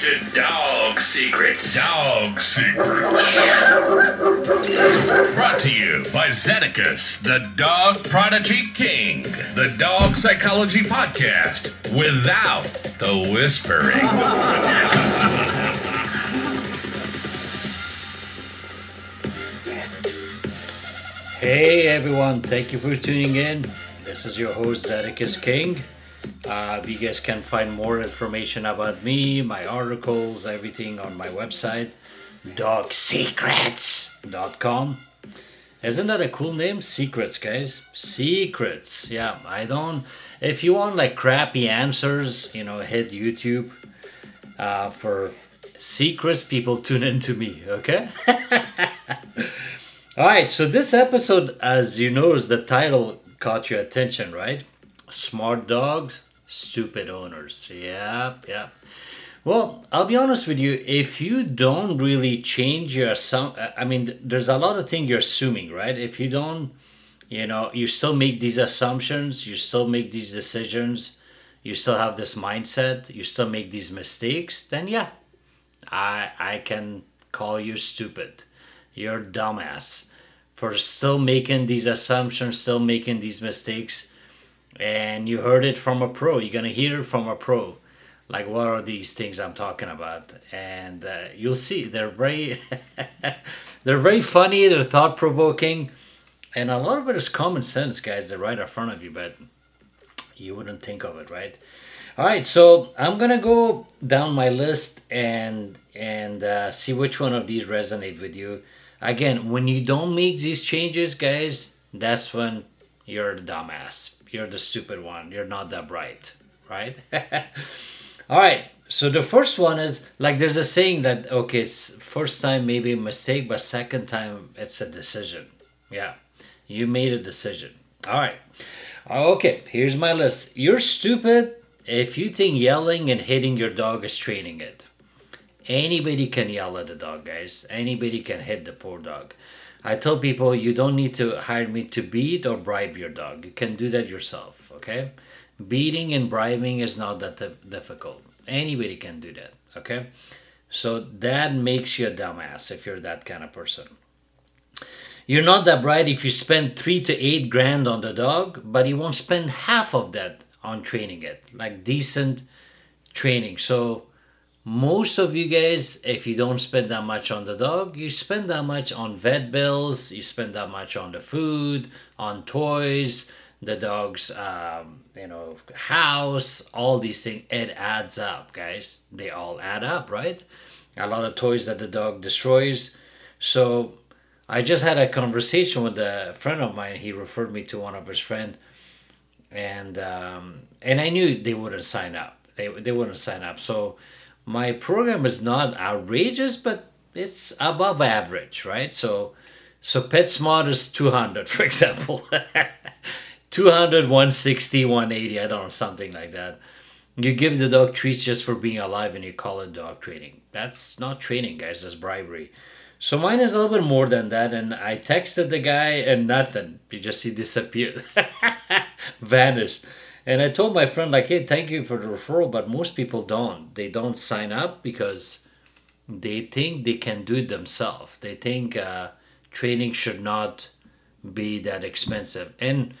to Dog Secrets. Dog Secrets. Brought to you by Zeddicus, the Dog Prodigy King, the Dog Psychology Podcast, without the whispering. Hey everyone, thank you for tuning in. This is your host Zeddicus King. Uh, you guys can find more information about me, my articles, everything on my website, dogsecrets.com. Isn't that a cool name? Secrets, guys. Secrets. Yeah, I don't. If you want like crappy answers, you know, hit YouTube uh, for secrets. People tune into me, okay? All right, so this episode, as you is the title caught your attention, right? Smart dogs, stupid owners. Yeah, yeah. Well, I'll be honest with you. If you don't really change your assum, I mean, there's a lot of things you're assuming, right? If you don't, you know, you still make these assumptions, you still make these decisions, you still have this mindset, you still make these mistakes, then yeah, I I can call you stupid. You're dumbass for still making these assumptions, still making these mistakes and you heard it from a pro. You're gonna hear it from a pro. Like what are these things I'm talking about? And uh, you'll see they're very, they're very funny. They're thought provoking, and a lot of it is common sense, guys. They're right in front of you, but you wouldn't think of it, right? All right, so I'm gonna go down my list and and uh, see which one of these resonate with you. Again, when you don't make these changes, guys, that's when you're the dumbass you're the stupid one. You're not that bright, right? All right. So the first one is like there's a saying that okay, first time maybe a mistake, but second time it's a decision. Yeah, you made a decision. All right. Uh, okay, here's my list. You're stupid if you think yelling and hitting your dog is training it. Anybody can yell at the dog, guys. Anybody can hit the poor dog. I tell people you don't need to hire me to beat or bribe your dog. You can do that yourself, okay? Beating and bribing is not that difficult. Anybody can do that, okay? So that makes you a dumbass if you're that kind of person. You're not that bright if you spend three to eight grand on the dog, but you won't spend half of that on training it, like decent training. So most of you guys, if you don't spend that much on the dog, you spend that much on vet bills, you spend that much on the food, on toys, the dog's, um, you know, house, all these things. It adds up, guys. They all add up, right? A lot of toys that the dog destroys. So I just had a conversation with a friend of mine. He referred me to one of his friend, and um, and I knew they wouldn't sign up. They they wouldn't sign up. So my program is not outrageous, but it's above average, right? So, so PetSmart is 200, for example. 200, 160, 180, I don't know, something like that. You give the dog treats just for being alive and you call it dog training. That's not training, guys, that's bribery. So mine is a little bit more than that, and I texted the guy and nothing. You just see disappeared, vanished. And I told my friend, like, hey, thank you for the referral, but most people don't. They don't sign up because they think they can do it themselves. They think uh, training should not be that expensive. And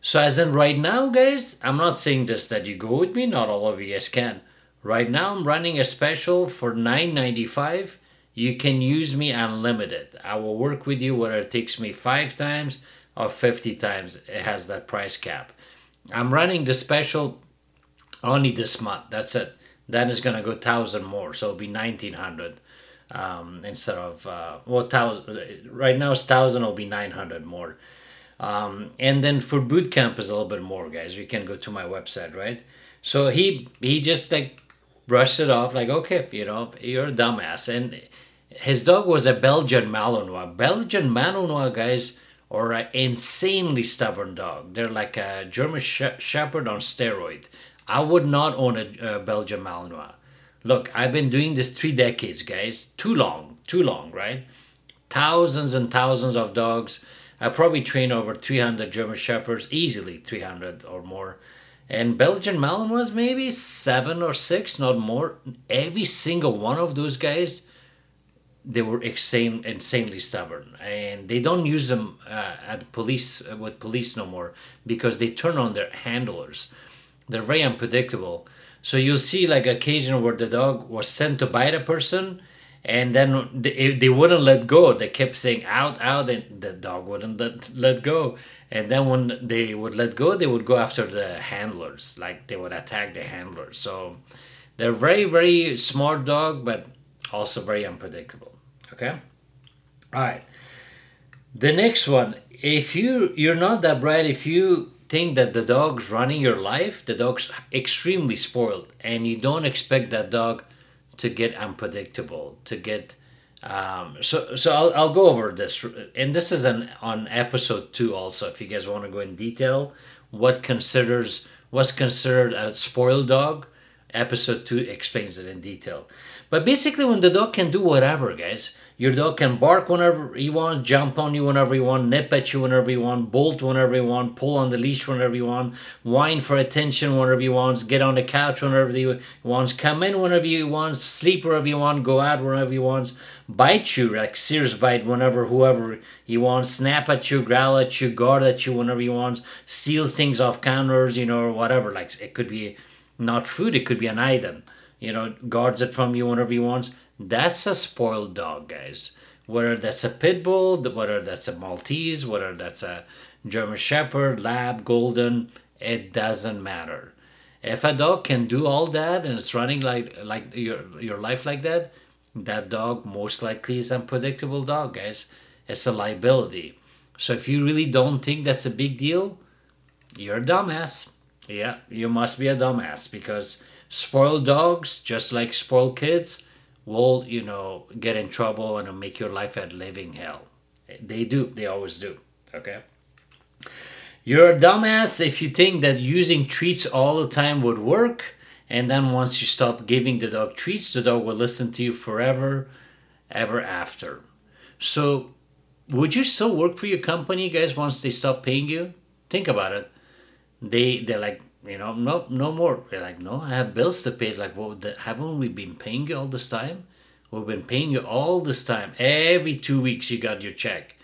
so, as in right now, guys, I'm not saying this that you go with me, not all of you guys can. Right now, I'm running a special for $9.95. You can use me unlimited. I will work with you whether it takes me five times or 50 times. It has that price cap. I'm running the special only this month. That's it. Then it's gonna go thousand more, so it'll be nineteen hundred um, instead of uh, well thousand. Right now it's thousand. It'll be nine hundred more. Um, and then for boot camp is a little bit more, guys. You can go to my website, right? So he he just like brushed it off, like okay, you know, you're a dumbass. And his dog was a Belgian Malinois. Belgian Malinois, guys or an insanely stubborn dog. They're like a German Shepherd on steroid. I would not own a, a Belgian Malinois. Look, I've been doing this three decades, guys. Too long, too long, right? Thousands and thousands of dogs. I probably train over 300 German Shepherds, easily 300 or more. and Belgian Malinois maybe seven or six, not more. Every single one of those guys, they were insane, insanely stubborn, and they don't use them uh, at police uh, with police no more because they turn on their handlers. They're very unpredictable. So you'll see like occasion where the dog was sent to bite a person, and then they, they wouldn't let go. They kept saying out, out, and the dog wouldn't let, let go. And then when they would let go, they would go after the handlers, like they would attack the handlers. So they're very, very smart dog, but also very unpredictable. Okay. All right. The next one, if you you're not that bright, if you think that the dog's running your life, the dog's extremely spoiled, and you don't expect that dog to get unpredictable, to get um, so so I'll, I'll go over this, and this is an on episode two also. If you guys want to go in detail, what considers what's considered a spoiled dog, episode two explains it in detail. But basically, when the dog can do whatever, guys, your dog can bark whenever he wants, jump on you whenever you want, nip at you whenever you want, bolt whenever you want, pull on the leash whenever you want, whine for attention whenever you want, get on the couch whenever he wants, come in whenever you want, sleep wherever you want, go out whenever you want, bite you like Sears bite whenever whoever he wants, snap at you, growl at you, guard at you whenever you want, steals things off counters, you know, or whatever. Like it could be not food, it could be an item. You know, guards it from you whenever he wants that's a spoiled dog, guys. Whether that's a pit bull, whether that's a Maltese, whether that's a German Shepherd, Lab, Golden, it doesn't matter. If a dog can do all that and it's running like like your your life like that, that dog most likely is unpredictable dog, guys. It's a liability. So if you really don't think that's a big deal, you're a dumbass. Yeah, you must be a dumbass because spoiled dogs, just like spoiled kids, will, you know, get in trouble and make your life a living hell. They do. They always do. Okay. You're a dumbass if you think that using treats all the time would work, and then once you stop giving the dog treats, the dog will listen to you forever, ever after. So, would you still work for your company, guys, once they stop paying you? Think about it. They they're like, you know, no, no more. They're like, no, I have bills to pay. Like, what the, haven't we been paying you all this time? We've been paying you all this time. Every two weeks, you got your check.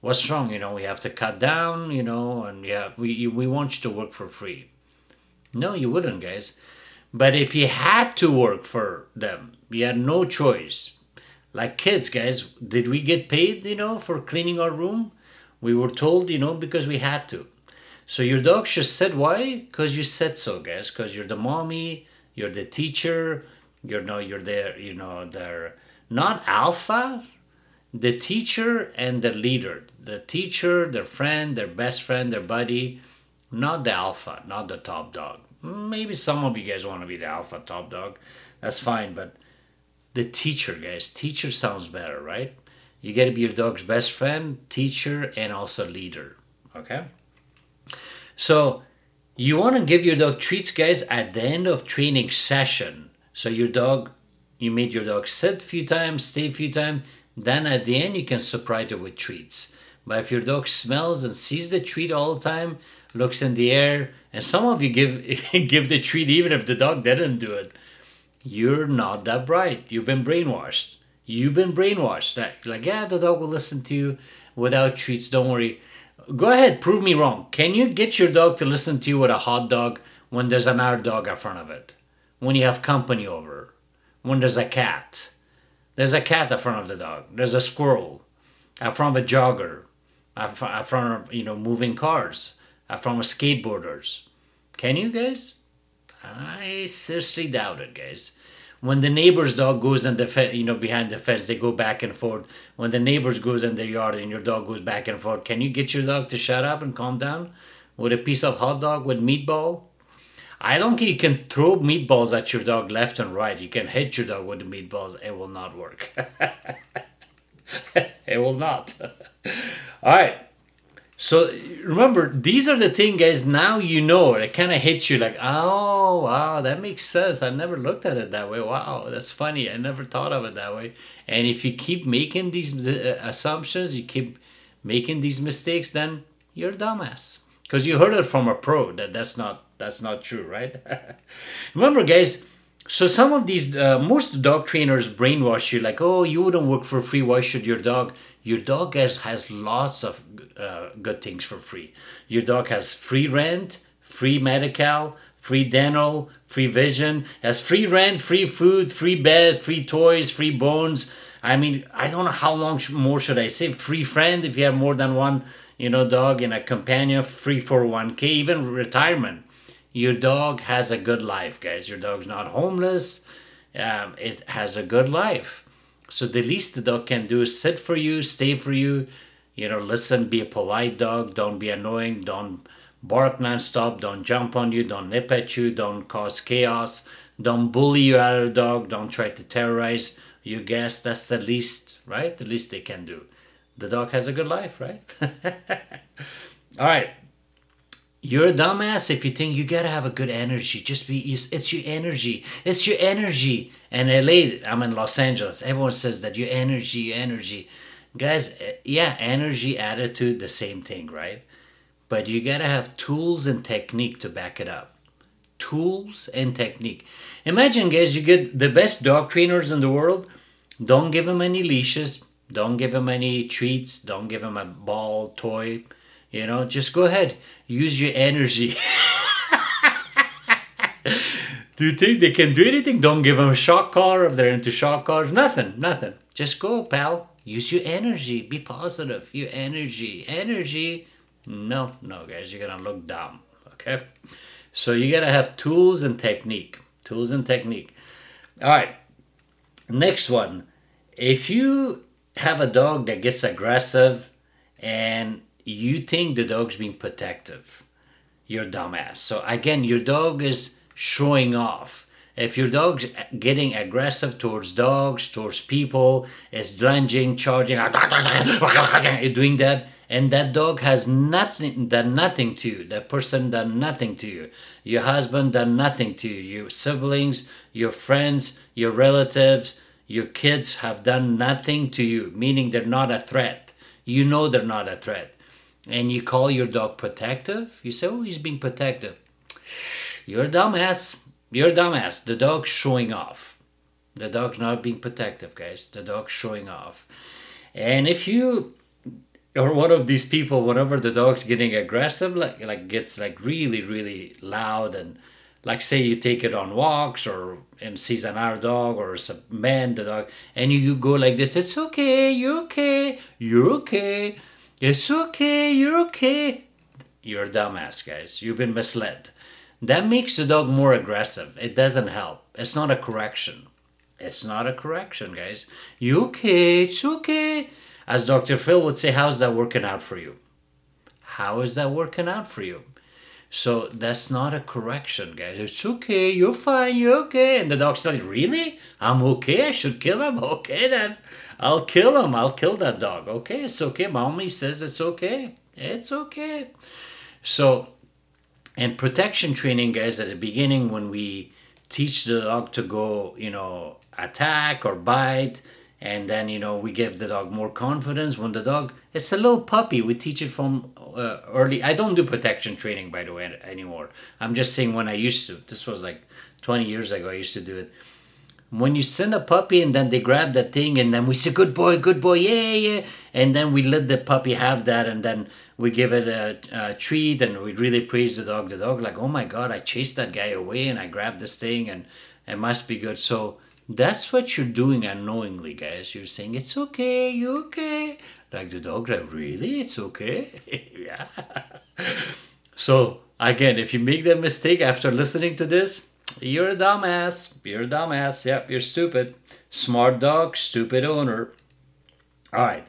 What's wrong? You know, we have to cut down. You know, and yeah, we we want you to work for free. No, you wouldn't, guys. But if you had to work for them, you had no choice. Like kids, guys, did we get paid? You know, for cleaning our room? We were told, you know, because we had to. So your dog just said why? Because you said so, guys. Because you're the mommy, you're the teacher, you know, you're there, you know, they're not alpha, the teacher and the leader. The teacher, their friend, their best friend, their buddy, not the alpha, not the top dog. Maybe some of you guys want to be the alpha top dog. That's fine, but the teacher, guys, teacher sounds better, right? You got to be your dog's best friend, teacher, and also leader. Okay? So you want to give your dog treats, guys, at the end of training session. So your dog, you made your dog sit a few times, stay a few times. Then at the end, you can surprise it with treats. But if your dog smells and sees the treat all the time, looks in the air, and some of you give give the treat even if the dog didn't do it, you're not that bright. You've been brainwashed. You've been brainwashed. Like, like yeah, the dog will listen to you without treats. Don't worry Go ahead, prove me wrong. Can you get your dog to listen to you with a hot dog when there's another dog in front of it? When you have company over? When there's a cat? There's a cat in front of the dog. There's a squirrel in front of a jogger, in front of you know moving cars, in front of skateboarders. Can you guys? I seriously doubt it, guys when the neighbor's dog goes in the fe- you know behind the fence they go back and forth. When the neighbors goes in their yard and your dog goes back and forth can you get your dog to shut up and calm down with a piece of hot dog with meatball? I don't think you can throw meatballs at your dog left and right. You can hit your dog with the meatballs. It will not work. It will not. All right so remember, these are the thing, guys. Now you know. It kind of hits you like, oh wow, that makes sense. I never looked at it that way. Wow, that's funny. I never thought of it that way. And if you keep making these uh, assumptions, you keep making these mistakes, then you're a dumbass. because you heard it from a pro that that's not that's not true, right? Remember, guys. So some of these, uh, most dog trainers brainwash you like, oh, you wouldn't work for free. Why should your dog? Your dog has has lots of uh, good things for free. Your dog has free rent, free medical, free dental, free vision, has free rent, free food, free bed, free toys, free bones. I mean, I don't know how long more should I say. Free friend if you have more than one, you know, dog and a companion. Free for one k, even retirement. Your dog has a good life, guys. Your dog's not homeless. Um, it has a good life. So the least the dog can do is sit for you, stay for you, you know, listen, be a polite dog, don't be annoying, don't bark nonstop, don't jump on you, don't nip at you, don't cause chaos, don't bully your other dog, don't try to terrorize your guest. That's the least, right? The least they can do. The dog has a good life, right? All right. You're a dumbass if you think you gotta have a good energy. Just be, it's your energy. It's your energy. And LA, I'm in Los Angeles. Everyone says that your energy, energy. Guys, eh, yeah, energy, attitude, the same thing, right? But you gotta have tools and technique to back it up. Tools and technique. Imagine, guys, you get the best dog trainers in the world. Don't give them any leashes. Don't give them any treats. Don't give them a ball, toy you know, just go ahead, use your energy. do you think they can do anything? Don't give them a shock car if they're into shock cars. Nothing, nothing. Just go, pal. Use your energy. Be positive. Your energy. Energy. No, no, guys, you're gonna look dumb. Okay? So you gotta have tools and technique. Tools and technique. All right. Next one. If you have a dog that gets aggressive and you think the dog's being protective. You're dumbass. So again, your dog is showing off. If your dog's getting aggressive towards dogs, towards people, is lunging, charging, doing that, and that dog has nothing done nothing to you. That person done nothing to you. Your husband done nothing to you. Your siblings, your friends, your relatives, your kids have done nothing to you, meaning they're not a threat. You know they're not a threat and you call your dog protective, you say, oh, he's being protective. You're a dumbass. You're a dumbass. The dog's showing off. The dog's not being protective, guys. The dog's showing off. And if you are one of these people, whenever the dog's getting aggressive, like like gets like really, really loud and like say you take it on walks or and sees another dog or a man, the dog, and you go like this, it's okay, you're okay, you're okay it's okay, you're okay. You're a dumbass, guys. You've been misled. That makes the dog more aggressive. It doesn't help. It's not a correction. It's not a correction, guys. You okay? It's okay. As Dr. Phil would say, how's that working out for you? How is that working out for you? So that's not a correction, guys. It's okay, you're fine, you're okay. And the dog's like, Really? I'm okay, I should kill him. Okay then. I'll kill him. I'll kill that dog. Okay, it's okay. Mommy says it's okay. It's okay. So, and protection training, guys, at the beginning when we teach the dog to go, you know, attack or bite, and then you know we give the dog more confidence. When the dog it's a little puppy. We teach it from uh, early. I don't do protection training by the way anymore. I'm just saying when i used to. This was like 20 years ago i used to do it. When you send a puppy and then they grab that thing and then we say good boy good boy yeah yeah and then we let the puppy have that and then we give it a, a, treat and we really praise the dog. The dog like oh my god i chased that guy away and i grabbed this thing and it must be good. So that's what you're doing unknowingly guys you're saying it's okay you okay like the dog like really it's okay yeah so again if you make that mistake after listening to this you're a dumbass. You're a dumbass. Yep, you're stupid. Smart dog, stupid owner. All right.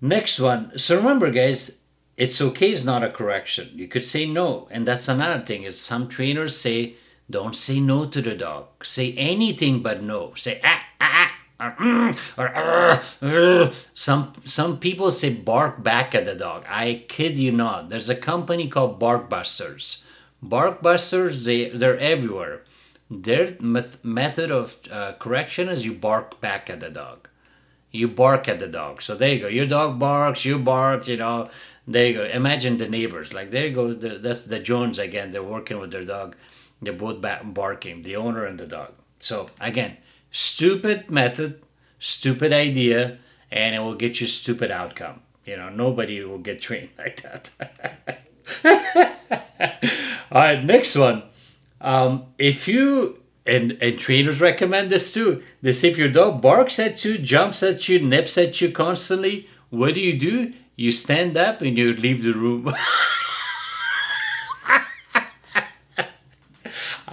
Next one. So remember, guys, it's okay is not a correction. You could say no. And that's another thing is some trainers say, don't say no to the dog. Say anything but no. Say ah, ah, ah, mm, or, uh, uh. some some people say bark back at the dog. I kid you not. There's a company called Bark Busters Barkbusters, they, they're everywhere. Their met- method of uh, correction is you bark back at the dog. You bark at the dog. So there you go. Your dog barks, you bark, you know. There you go. Imagine the neighbors. Like there goes the that's the Jones again. They're working with their dog. They're both barking, the owner and the dog. So again, stupid method, stupid idea, and it will get you stupid outcome. You know, nobody will get trained like that. All right, next one. Um, if you and and trainers recommend this too. They say if your dog barks at you, jumps at you, nips at you constantly, what do you do? You stand up and you leave the room.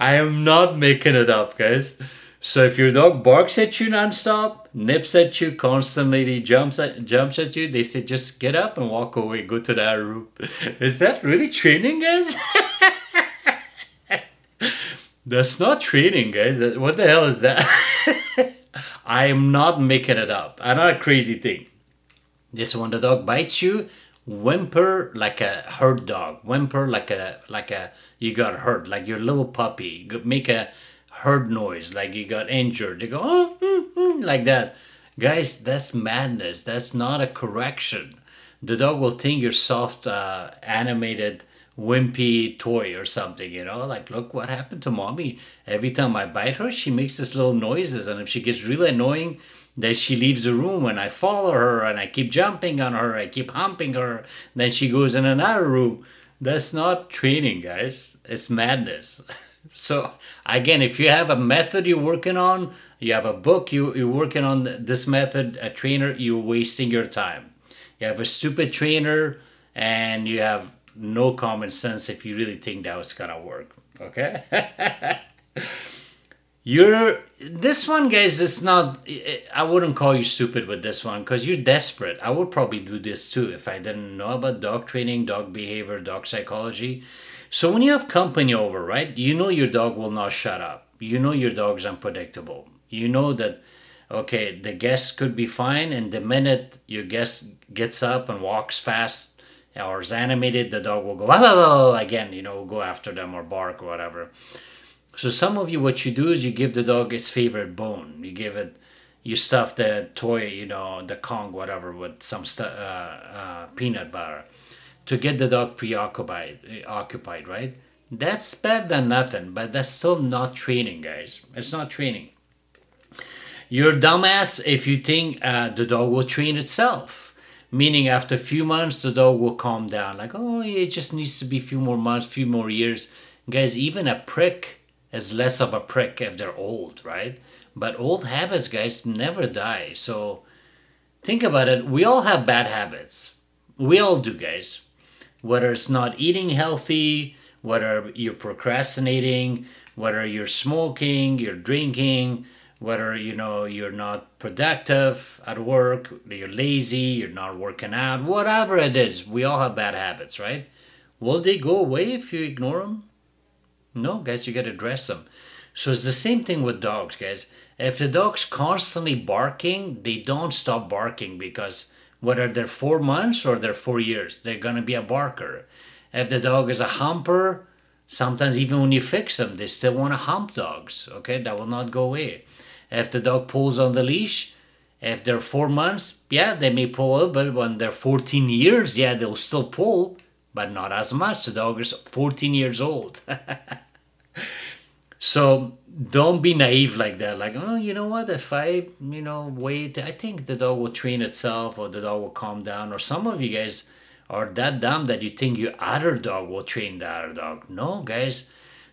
I am not making it up, guys. So if your dog barks at you nonstop, nips at you constantly, jumps at jumps at you, they say just get up and walk away, go to that room. Is that really training, guys? That's not training, guys. What the hell is that? I am not making it up. I'm not a crazy thing. This when the dog bites you, whimper like a hurt dog. Whimper like a like a you got hurt, like your little puppy. Make a hurt noise, like you got injured. They go oh, mm, mm, like that. Guys, that's madness. That's not a correction. The dog will think you're soft, uh, animated, wimpy toy or something. You know, like look what happened to mommy. Every time I bite her, she makes this little noises, and if she gets really annoying then she leaves the room and I follow her and I keep jumping on her, I keep humping her, then she goes in another room. That's not training, guys. It's madness. So again, if you have a method you're working on, you have a book you, you're working on this method, a trainer, you're wasting your time. You have a stupid trainer and you have no common sense if you really think that was gonna work. Okay? You're this one, guys. It's not. I wouldn't call you stupid with this one because you're desperate. I would probably do this too if I didn't know about dog training, dog behavior, dog psychology. So when you have company over, right? You know your dog will not shut up. You know your dog's unpredictable. You know that. Okay, the guest could be fine, and the minute your guest gets up and walks fast or is animated, the dog will go again. You know, go after them or bark or whatever. So some of you, what you do is you give the dog its favorite bone. You give it, you stuff the toy, you know, the Kong, whatever, with some stu- uh, uh, peanut butter to get the dog preoccupied, occupied, right? That's better than nothing, but that's still not training, guys. It's not training. You're dumbass if you think uh, the dog will train itself. Meaning, after a few months, the dog will calm down. Like, oh, it just needs to be a few more months, few more years. Guys, even a prick is less of a prick if they're old, right? But old habits, guys, never die. So think about it. We all have bad habits. We all do, guys. Whether it's not eating healthy, whether you're procrastinating, whether you're smoking, you're drinking, whether you know you're not productive at work, you're lazy, you're not working out, whatever it is, we all have bad habits, right? Will they go away if you ignore them? No, guys, you got to dress them. So it's the same thing with dogs, guys. If the dog's constantly barking, they don't stop barking because whether they're four months or they're four years, they're gonna be a barker. If the dog is a humper, sometimes even when you fix them, they still want to hump dogs. Okay, that will not go away. If the dog pulls on the leash, if they're four months, yeah, they may pull but when they're 14 years, yeah, they'll still pull but not as much. The dog is 14 years old. so don't be naive like that. Like, oh, you know what? If I, you know, wait, I think the dog will train itself or the dog will calm down. Or some of you guys are that dumb that you think your other dog will train the other dog. No, guys.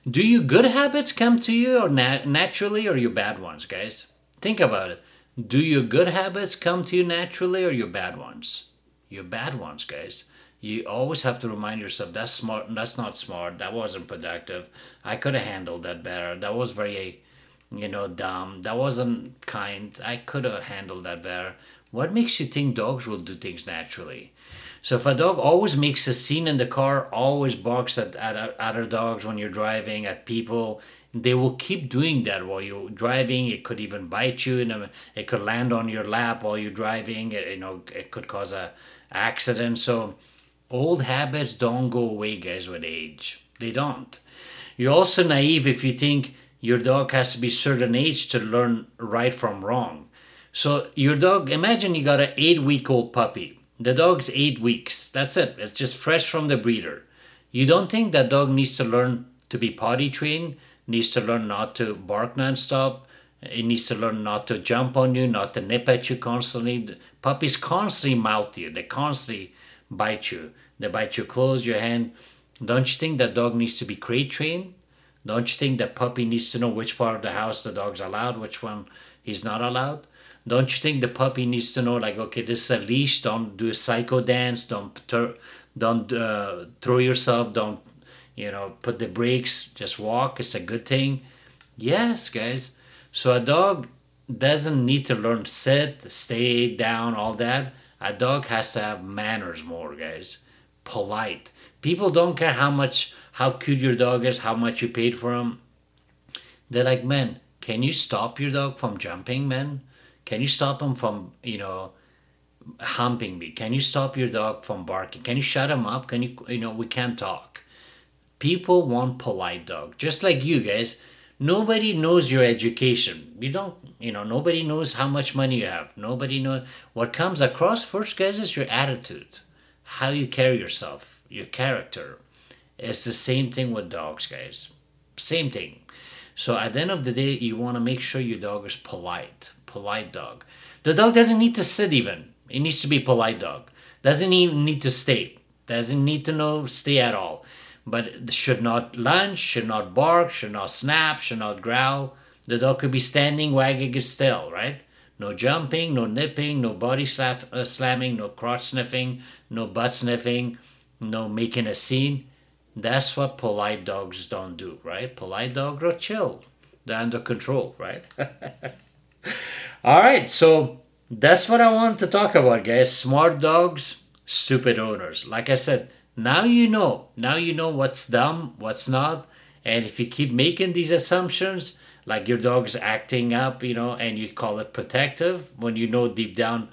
Do your good habits come to you or nat- naturally or your bad ones, guys? Think about it. Do your good habits come to you naturally or your bad ones? Your bad ones, guys you always have to remind yourself that's smart that's not smart that wasn't productive. I could have handled that better. That was very you know dumb. That wasn't kind. I could have handled that better. What makes you think dogs will do things naturally? So if a dog always makes a scene in the car always barks at, at other dogs when you're driving at people they will keep doing that while you're driving. It could even bite you and it could land on your lap while you're driving. It, you know it could cause a accident. So Old habits don't go away, guys, with age. They don't. You're also naive if you think your dog has to be certain age to learn right from wrong. So your dog, imagine you got an eight week old puppy, The dog's eight weeks. That's it. It's just fresh from the breeder. You don't think that dog needs to learn to be potty trained, needs to learn not to bark nonstop, it needs to learn not to jump on you, not to nip at you constantly. Puppies constantly mouth you, they constantly bite you. They bite your clothes, your hand. Don't you think that dog needs to be crate trained? Don't you think that puppy needs to know which part of the house the dog's allowed, which one he's not allowed? Don't you think the puppy needs to know, like, okay, this is a leash. Don't do a psycho dance. Don't don't uh, throw yourself. Don't you know? Put the brakes. Just walk. It's a good thing. Yes, guys. So a dog doesn't need to learn to sit, stay down, all that. A dog has to have manners more, guys. Polite. People don't care how much, how cute your dog is, how much you paid for him. They're like, man, can you stop your dog from jumping, man? Can you stop him from, you know, humping me? Can you stop your dog from barking? Can you shut him up? Can you, you know, we can't talk. People want polite dog, just like you guys. Nobody knows your education. You don't, you know, nobody knows how much money you have. Nobody knows what comes across first, guys, is your attitude, how you carry yourself, your character. It's the same thing with dogs, guys. Same thing. So at the end of the day, you want to make sure your dog is polite polite dog. The dog doesn't need to sit even. It needs to be polite dog. Doesn't even need to stay. Doesn't need to know stay at all. But should not lunge, should not bark, should not snap, should not growl. The dog could be standing, wagging its tail, right? No jumping, no nipping, no body slap, uh, slamming, no crotch sniffing, no butt sniffing, no making a scene. That's what polite dogs don't do, right? Polite dogs are chill. They're under control, right? All right, so that's what I wanted to talk about, guys. Smart dogs, stupid owners. Like I said, now you know. Now you know what's dumb, what's not. And if you keep making these assumptions, like your dog's acting up, you know, and you call it protective, when you know deep down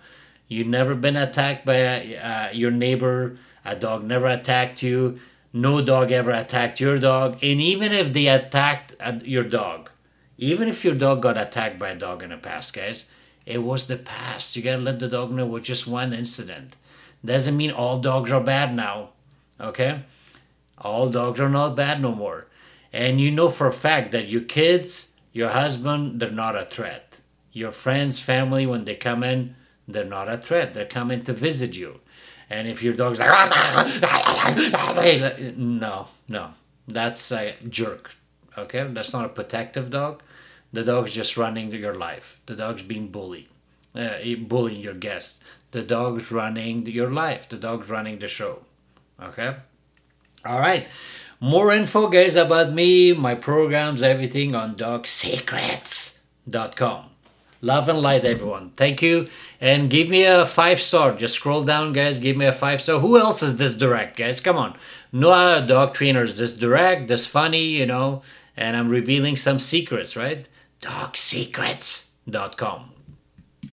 you've never been attacked by uh, your neighbor, a dog never attacked you, no dog ever attacked your dog, and even if they attacked uh, your dog, even if your dog got attacked by a dog in the past, guys, it was the past. You gotta let the dog know it was just one incident. Doesn't mean all dogs are bad now. Okay? All dogs are not bad no more. And you know for a fact that your kids, your husband, they're not a threat. Your friends, family, when they come in, they're not a threat. They're coming to visit you. And if your dog's like, ah, ah, ah, no, no, that's a jerk. Okay, that's not a protective dog. The dog's just running your life. The dog's being bullied, uh, bullying your guest. The dog's running your life. The dog's running the show. Okay. All right. More info, guys, about me, my programs, everything on dogsecrets.com. Love and light, everyone. Thank you. And give me a five star. Just scroll down, guys. Give me a five star. Who else is this direct, guys? Come on. No other dog trainers this direct, this funny, you know and I'm revealing some secrets, right? Dogsecrets.com.